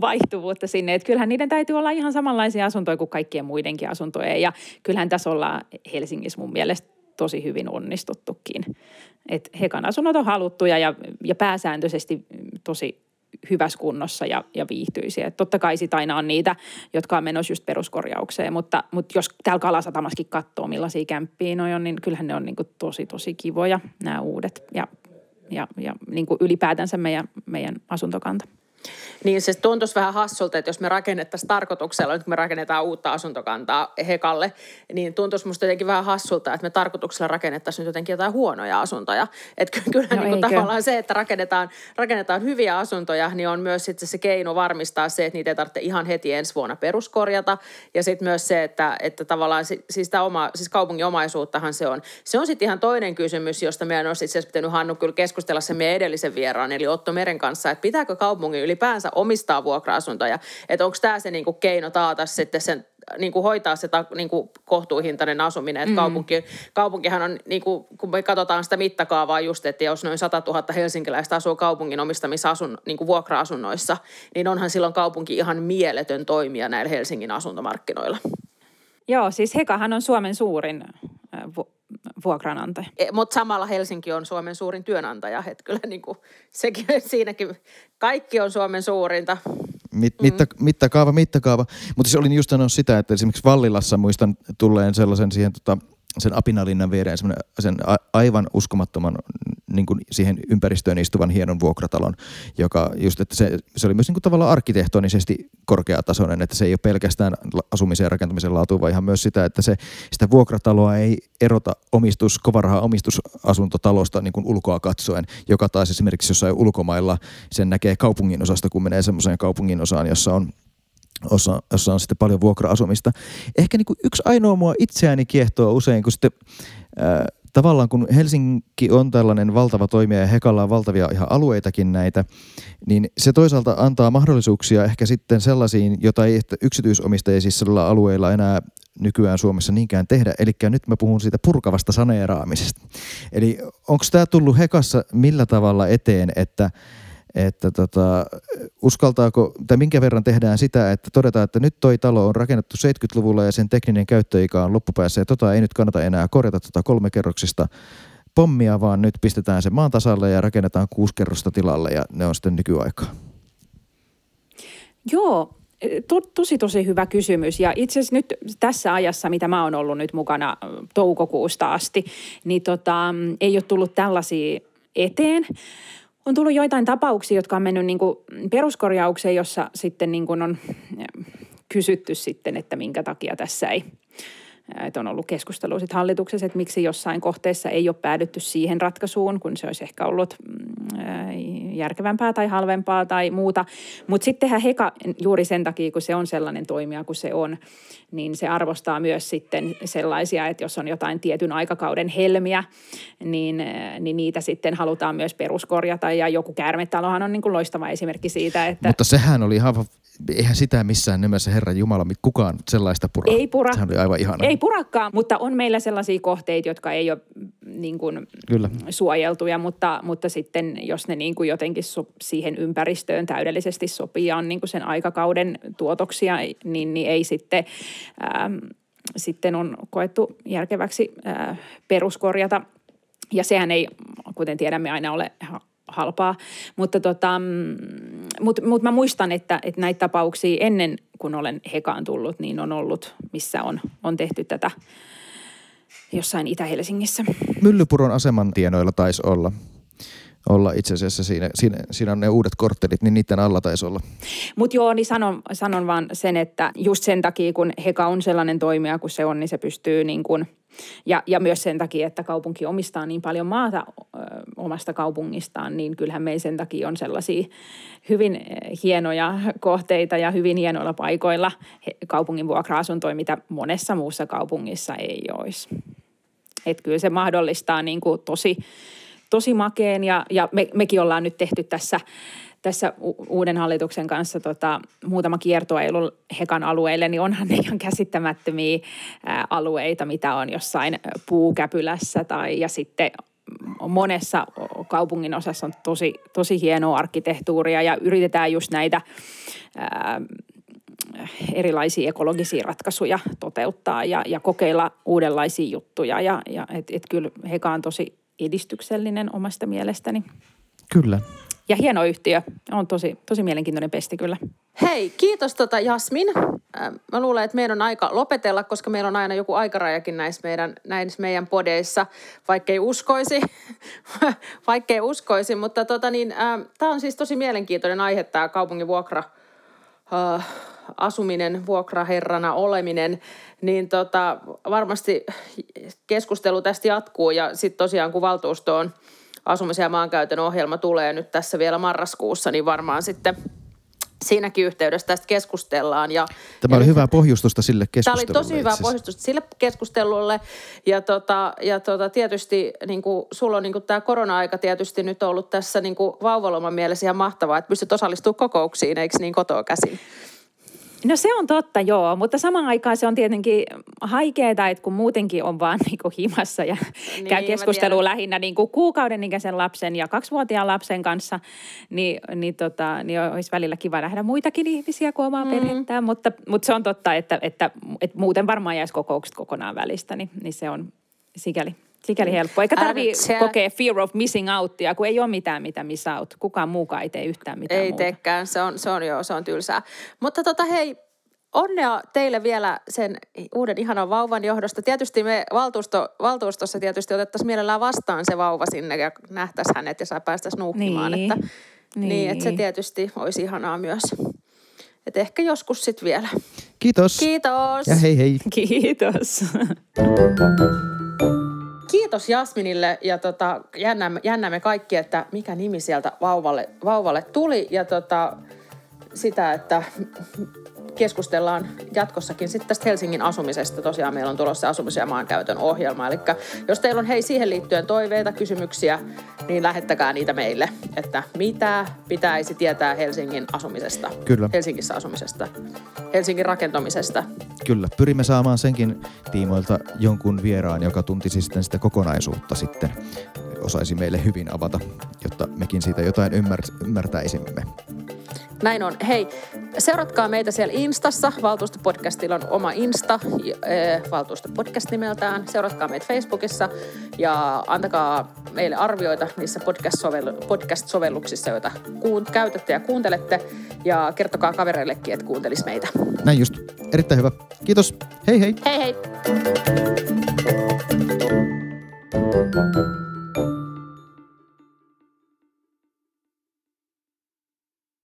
Speaker 3: vaihtuvuutta sinne. Että kyllähän niiden täytyy olla ihan samanlaisia asuntoja kuin kaikkien muidenkin asuntojen. Ja kyllähän tässä ollaan Helsingissä mun mielestä tosi hyvin onnistuttukin. Et Hekan asunnot on haluttuja ja, ja pääsääntöisesti tosi hyvässä kunnossa ja, ja viihtyisiä. Et totta kai sit aina on niitä, jotka on menossa just peruskorjaukseen, mutta, mutta jos täällä Kalasatamaskin katsoo, millaisia kämppiä noi on, niin kyllähän ne on niin tosi, tosi kivoja nämä uudet ja, ja, ja niin ylipäätänsä meidän, meidän asuntokanta.
Speaker 2: Niin se tuntuisi vähän hassulta, että jos me rakennettaisiin tarkoituksella, nyt kun me rakennetaan uutta asuntokantaa Hekalle, niin tuntuisi musta jotenkin vähän hassulta, että me tarkoituksella rakennettaisiin nyt jotenkin jotain huonoja asuntoja. Että kyllä no niin kuin tavallaan se, että rakennetaan, rakennetaan hyviä asuntoja, niin on myös sitten se keino varmistaa se, että niitä ei tarvitse ihan heti ensi vuonna peruskorjata. Ja sitten myös se, että, että tavallaan siis, tämä oma, siis kaupungin omaisuuttahan se on. Se on sitten ihan toinen kysymys, josta meidän on itse pitänyt Hannu kyllä keskustella sen meidän edellisen vieraan, eli Otto Meren kanssa, että pitääkö kaupungin ylipäänsä omistaa vuokra-asuntoja. Että onko tämä se niinku keino taata sitten sen niin kuin hoitaa se niin kuin kohtuuhintainen asuminen. Että mm. kaupunki, kaupunkihan on, niin kuin, kun me katsotaan sitä mittakaavaa just, että jos noin 100 000 helsinkiläistä asuu kaupungin omistamissa asun, niin kuin vuokra-asunnoissa, niin onhan silloin kaupunki ihan mieletön toimija näillä Helsingin asuntomarkkinoilla.
Speaker 3: Joo, siis Hekahan on Suomen suurin vuokranantaja.
Speaker 2: E, Mutta samalla Helsinki on Suomen suurin työnantaja. Että kyllä niin kuin, sekin, siinäkin kaikki on Suomen suurinta.
Speaker 1: Mit, mitta, mm. Mittakaava, mittakaava. Mutta se olin just sanonut sitä, että esimerkiksi Vallilassa muistan tulleen sellaisen siihen tota, sen apinalinnan viereen sen aivan uskomattoman niin kuin siihen ympäristöön istuvan hienon vuokratalon, joka just, että se, se oli myös niin kuin tavallaan arkkitehtonisesti korkeatasoinen, että se ei ole pelkästään asumisen ja rakentamisen laatu, vaan ihan myös sitä, että se, sitä vuokrataloa ei erota omistus, kovaraha omistusasuntotalosta niin kuin ulkoa katsoen, joka taas esimerkiksi jossain ulkomailla sen näkee kaupungin osasta, kun menee semmoiseen kaupungin osaan, jossa on osa, jossa on sitten paljon vuokra-asumista. Ehkä niin kuin yksi ainoa mua itseäni kiehtoo usein, kun sitten ää, tavallaan kun Helsinki on tällainen valtava toimija ja Hekalla on valtavia ihan alueitakin näitä, niin se toisaalta antaa mahdollisuuksia ehkä sitten sellaisiin, jota ei yksityisomisteisilla alueilla enää nykyään Suomessa niinkään tehdä. Eli nyt mä puhun siitä purkavasta saneeraamisesta. Eli onko tämä tullut Hekassa millä tavalla eteen, että että tota, uskaltaako, tai minkä verran tehdään sitä, että todetaan, että nyt toi talo on rakennettu 70-luvulla ja sen tekninen käyttöikä on loppupäässä ja tota ei nyt kannata enää korjata tota kolmekerroksista pommia, vaan nyt pistetään se maan tasalle ja rakennetaan kuusi kerrosta tilalle ja ne on sitten nykyaikaa.
Speaker 3: Joo, to, tosi tosi hyvä kysymys. Ja itse asiassa nyt tässä ajassa, mitä mä oon ollut nyt mukana toukokuusta asti, niin tota, ei ole tullut tällaisia eteen on tullut joitain tapauksia, jotka on mennyt niin kuin peruskorjaukseen, jossa sitten niin kuin on kysytty sitten, että minkä takia tässä ei että on ollut keskustelua sitten hallituksessa, että miksi jossain kohteessa ei ole päädytty siihen ratkaisuun, kun se olisi ehkä ollut mm, järkevämpää tai halvempaa tai muuta. Mutta sittenhän Heka juuri sen takia, kun se on sellainen toimija kuin se on, niin se arvostaa myös sitten sellaisia, että jos on jotain tietyn aikakauden helmiä, niin, niin niitä sitten halutaan myös peruskorjata. Ja joku käärmetalohan on niin kuin loistava esimerkki siitä, että...
Speaker 1: Mutta sehän oli ihan eihän sitä missään nimessä Herra Jumala kukaan sellaista pura.
Speaker 3: Ei pura.
Speaker 1: Sehän oli aivan ihana.
Speaker 3: Ei purakaan, mutta on meillä sellaisia kohteita, jotka ei ole niin kuin Kyllä. suojeltuja, mutta, mutta sitten jos ne niin kuin jotenkin so, siihen ympäristöön täydellisesti sopii ja on niin kuin sen aikakauden tuotoksia, niin, niin ei sitten, ähm, sitten on koettu järkeväksi äh, peruskorjata. Ja sehän ei, kuten tiedämme, aina ole halpaa. Mutta tota, mm, mut, mä muistan, että, että näitä tapauksia ennen kun olen Hekaan tullut, niin on ollut, missä on, on tehty tätä jossain Itä-Helsingissä.
Speaker 1: Myllypuron aseman tienoilla taisi olla olla itse asiassa siinä, siinä, siinä on ne uudet korttelit, niin niiden alla taisi olla.
Speaker 3: Mutta joo, niin sanon, sanon vaan sen, että just sen takia, kun Heka on sellainen toimija kuin se on, niin se pystyy niin kuin, ja, ja myös sen takia, että kaupunki omistaa niin paljon maata ö, omasta kaupungistaan, niin kyllähän meillä sen takia on sellaisia hyvin hienoja kohteita ja hyvin hienoilla paikoilla kaupungin vuokra-asuntoja, mitä monessa muussa kaupungissa ei olisi. Että kyllä se mahdollistaa niin kuin tosi tosi makeen ja, ja me, mekin ollaan nyt tehty tässä, tässä uuden hallituksen kanssa tota, muutama kiertoilu Hekan alueille, niin onhan ne ihan käsittämättömiä ää, alueita, mitä on jossain puukäpylässä tai ja sitten monessa kaupungin osassa on tosi, tosi hienoa arkkitehtuuria ja yritetään just näitä ää, erilaisia ekologisia ratkaisuja toteuttaa ja, ja kokeilla uudenlaisia juttuja. Ja, ja et, et kyllä Heka on tosi edistyksellinen omasta mielestäni.
Speaker 1: Kyllä.
Speaker 3: Ja hieno yhtiö. On tosi, tosi mielenkiintoinen pesti kyllä.
Speaker 2: Hei, kiitos tota Jasmin. Mä luulen, että meidän on aika lopetella, koska meillä on aina joku aikarajakin näissä meidän, näissä meidän podeissa, vaikkei uskoisi, vaikkei uskoisi. Mutta tota niin, äh, tämä on siis tosi mielenkiintoinen aihe, tämä kaupungin vuokra, äh, asuminen, vuokraherrana oleminen, niin tota, varmasti keskustelu tästä jatkuu ja sitten tosiaan kun valtuustoon asumisen ja maankäytön ohjelma tulee nyt tässä vielä marraskuussa, niin varmaan sitten siinäkin yhteydessä tästä keskustellaan. Ja,
Speaker 1: Tämä oli hyvä pohjustusta sille keskustelulle.
Speaker 2: Tämä oli tosi hyvä pohjustusta sille keskustelulle. Ja, tota, ja tota, tietysti niin kuin, sulla on niin kuin, tämä korona-aika tietysti nyt ollut tässä niin kuin, vauvaloman mielessä ihan mahtavaa, että pystyt osallistumaan kokouksiin, eikö niin kotoa käsin?
Speaker 3: No se on totta, joo, mutta samaan aikaan se on tietenkin haikeeta, että kun muutenkin on vaan niin kuin himassa ja niin, käy keskustelua lähinnä niin kuin kuukauden ikäisen lapsen ja kaksivuotiaan lapsen kanssa, niin, niin, tota, niin olisi välillä kiva nähdä muitakin ihmisiä kuin omaa mm. perhettään, mutta, mutta se on totta, että, että, että muuten varmaan jäisi kokoukset kokonaan välistä, niin, niin se on sikäli sikäli helppo. Eikä tarvii se... kokea fear of missing outia, kun ei ole mitään, mitä miss out. Kukaan muukaan ei tee yhtään mitään
Speaker 2: Ei
Speaker 3: muuta.
Speaker 2: teekään, se on, se on joo, se on tylsää. Mutta tota hei, onnea teille vielä sen uuden ihanan vauvan johdosta. Tietysti me valtuusto, valtuustossa tietysti otettaisiin mielellään vastaan se vauva sinne ja nähtäisiin hänet ja saa päästä nuuhkimaan.
Speaker 3: Niin.
Speaker 2: Että, niin. niin, että se tietysti olisi ihanaa myös. Että ehkä joskus sitten vielä.
Speaker 1: Kiitos.
Speaker 2: Kiitos.
Speaker 1: Ja hei hei.
Speaker 3: Kiitos.
Speaker 2: Kiitos Jasminille ja tota, jännämme, jännämme kaikki, että mikä nimi sieltä vauvalle, vauvalle tuli. Ja tota, sitä, että keskustellaan jatkossakin sitten tästä Helsingin asumisesta. Tosiaan meillä on tulossa asumisen ja maankäytön ohjelma. Eli jos teillä on hei siihen liittyen toiveita, kysymyksiä, niin lähettäkää niitä meille, että mitä pitäisi tietää Helsingin asumisesta.
Speaker 1: Kyllä.
Speaker 2: Helsingissä asumisesta. Helsingin rakentamisesta.
Speaker 1: Kyllä, pyrimme saamaan senkin tiimoilta jonkun vieraan, joka tuntisi sitten sitä kokonaisuutta sitten osaisi meille hyvin avata, jotta mekin siitä jotain ymmär- ymmärtäisimme.
Speaker 2: Näin on. Hei, seuratkaa meitä siellä Instassa. Valtuustopodcastilla on oma Insta, äh, Valtuustopodcast nimeltään. Seuratkaa meitä Facebookissa ja antakaa meille arvioita niissä podcast-sovelluksissa, joita kuun, käytätte ja kuuntelette. Ja kertokaa kavereillekin, että kuuntelis meitä.
Speaker 1: Näin just. Erittäin hyvä. Kiitos. Hei hei.
Speaker 2: Hei hei.